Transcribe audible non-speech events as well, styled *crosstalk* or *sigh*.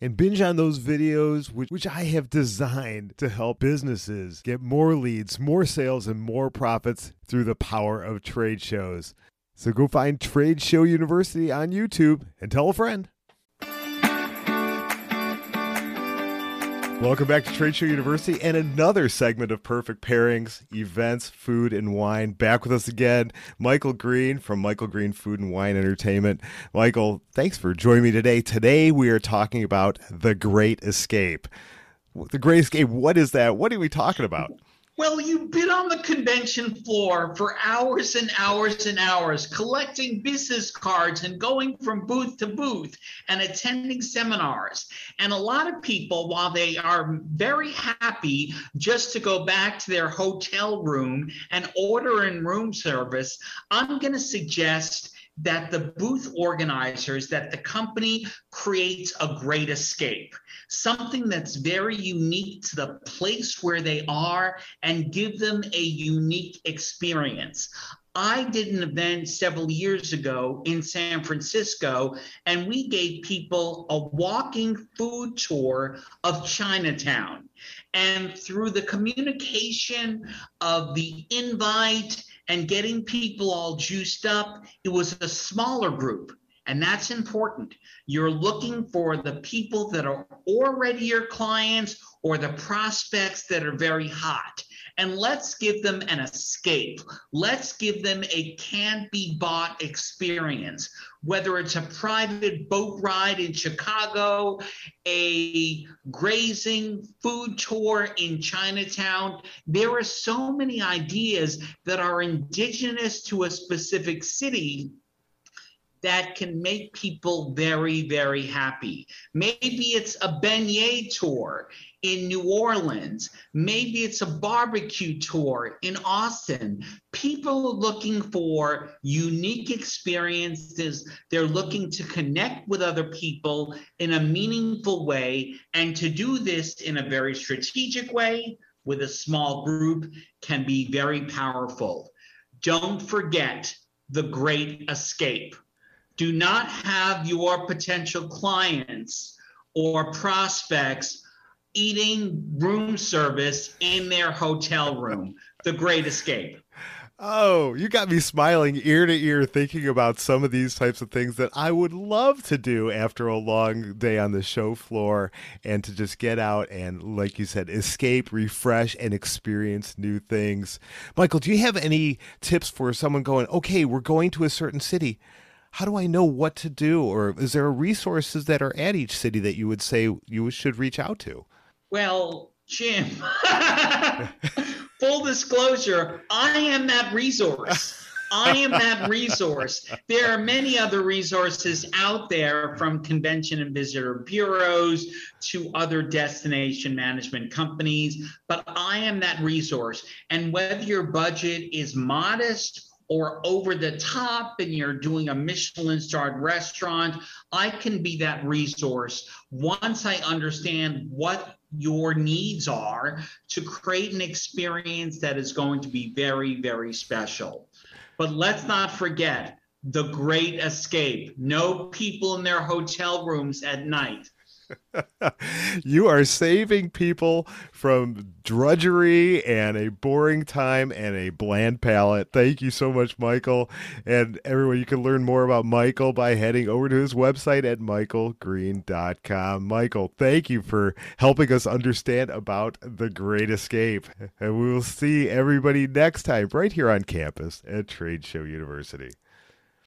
and binge on those videos, which, which I have designed to help businesses get more leads, more sales, and more profits through the power of trade shows. So go find Trade Show University on YouTube and tell a friend. Welcome back to Trade Show University and another segment of Perfect Pairings, Events, Food, and Wine. Back with us again, Michael Green from Michael Green Food and Wine Entertainment. Michael, thanks for joining me today. Today we are talking about The Great Escape. The Great Escape, what is that? What are we talking about? Well, you've been on the convention floor for hours and hours and hours, collecting business cards and going from booth to booth and attending seminars. And a lot of people, while they are very happy just to go back to their hotel room and order in room service, I'm going to suggest that the booth organizers, that the company creates a great escape, something that's very unique to the place where they are and give them a unique experience. I did an event several years ago in San Francisco, and we gave people a walking food tour of Chinatown. And through the communication of the invite and getting people all juiced up. It was a smaller group, and that's important. You're looking for the people that are already your clients or the prospects that are very hot and let's give them an escape. Let's give them a can't be bought experience, whether it's a private boat ride in Chicago, a grazing food tour in Chinatown. There are so many ideas that are indigenous to a specific city that can make people very, very happy. Maybe it's a beignet tour in New Orleans. Maybe it's a barbecue tour in Austin. People are looking for unique experiences. They're looking to connect with other people in a meaningful way. And to do this in a very strategic way with a small group can be very powerful. Don't forget the great escape. Do not have your potential clients or prospects eating room service in their hotel room. The Great Escape. Oh, you got me smiling ear to ear thinking about some of these types of things that I would love to do after a long day on the show floor and to just get out and, like you said, escape, refresh, and experience new things. Michael, do you have any tips for someone going, okay, we're going to a certain city? How do I know what to do? Or is there resources that are at each city that you would say you should reach out to? Well, Jim, *laughs* full disclosure, I am that resource. I am that resource. There are many other resources out there from convention and visitor bureaus to other destination management companies, but I am that resource. And whether your budget is modest or over the top and you're doing a Michelin starred restaurant, I can be that resource once I understand what your needs are to create an experience that is going to be very, very special. But let's not forget the great escape. No people in their hotel rooms at night. *laughs* you are saving people from drudgery and a boring time and a bland palate. Thank you so much, Michael. And everyone, you can learn more about Michael by heading over to his website at michaelgreen.com. Michael, thank you for helping us understand about the Great Escape. And we will see everybody next time right here on campus at Trade Show University.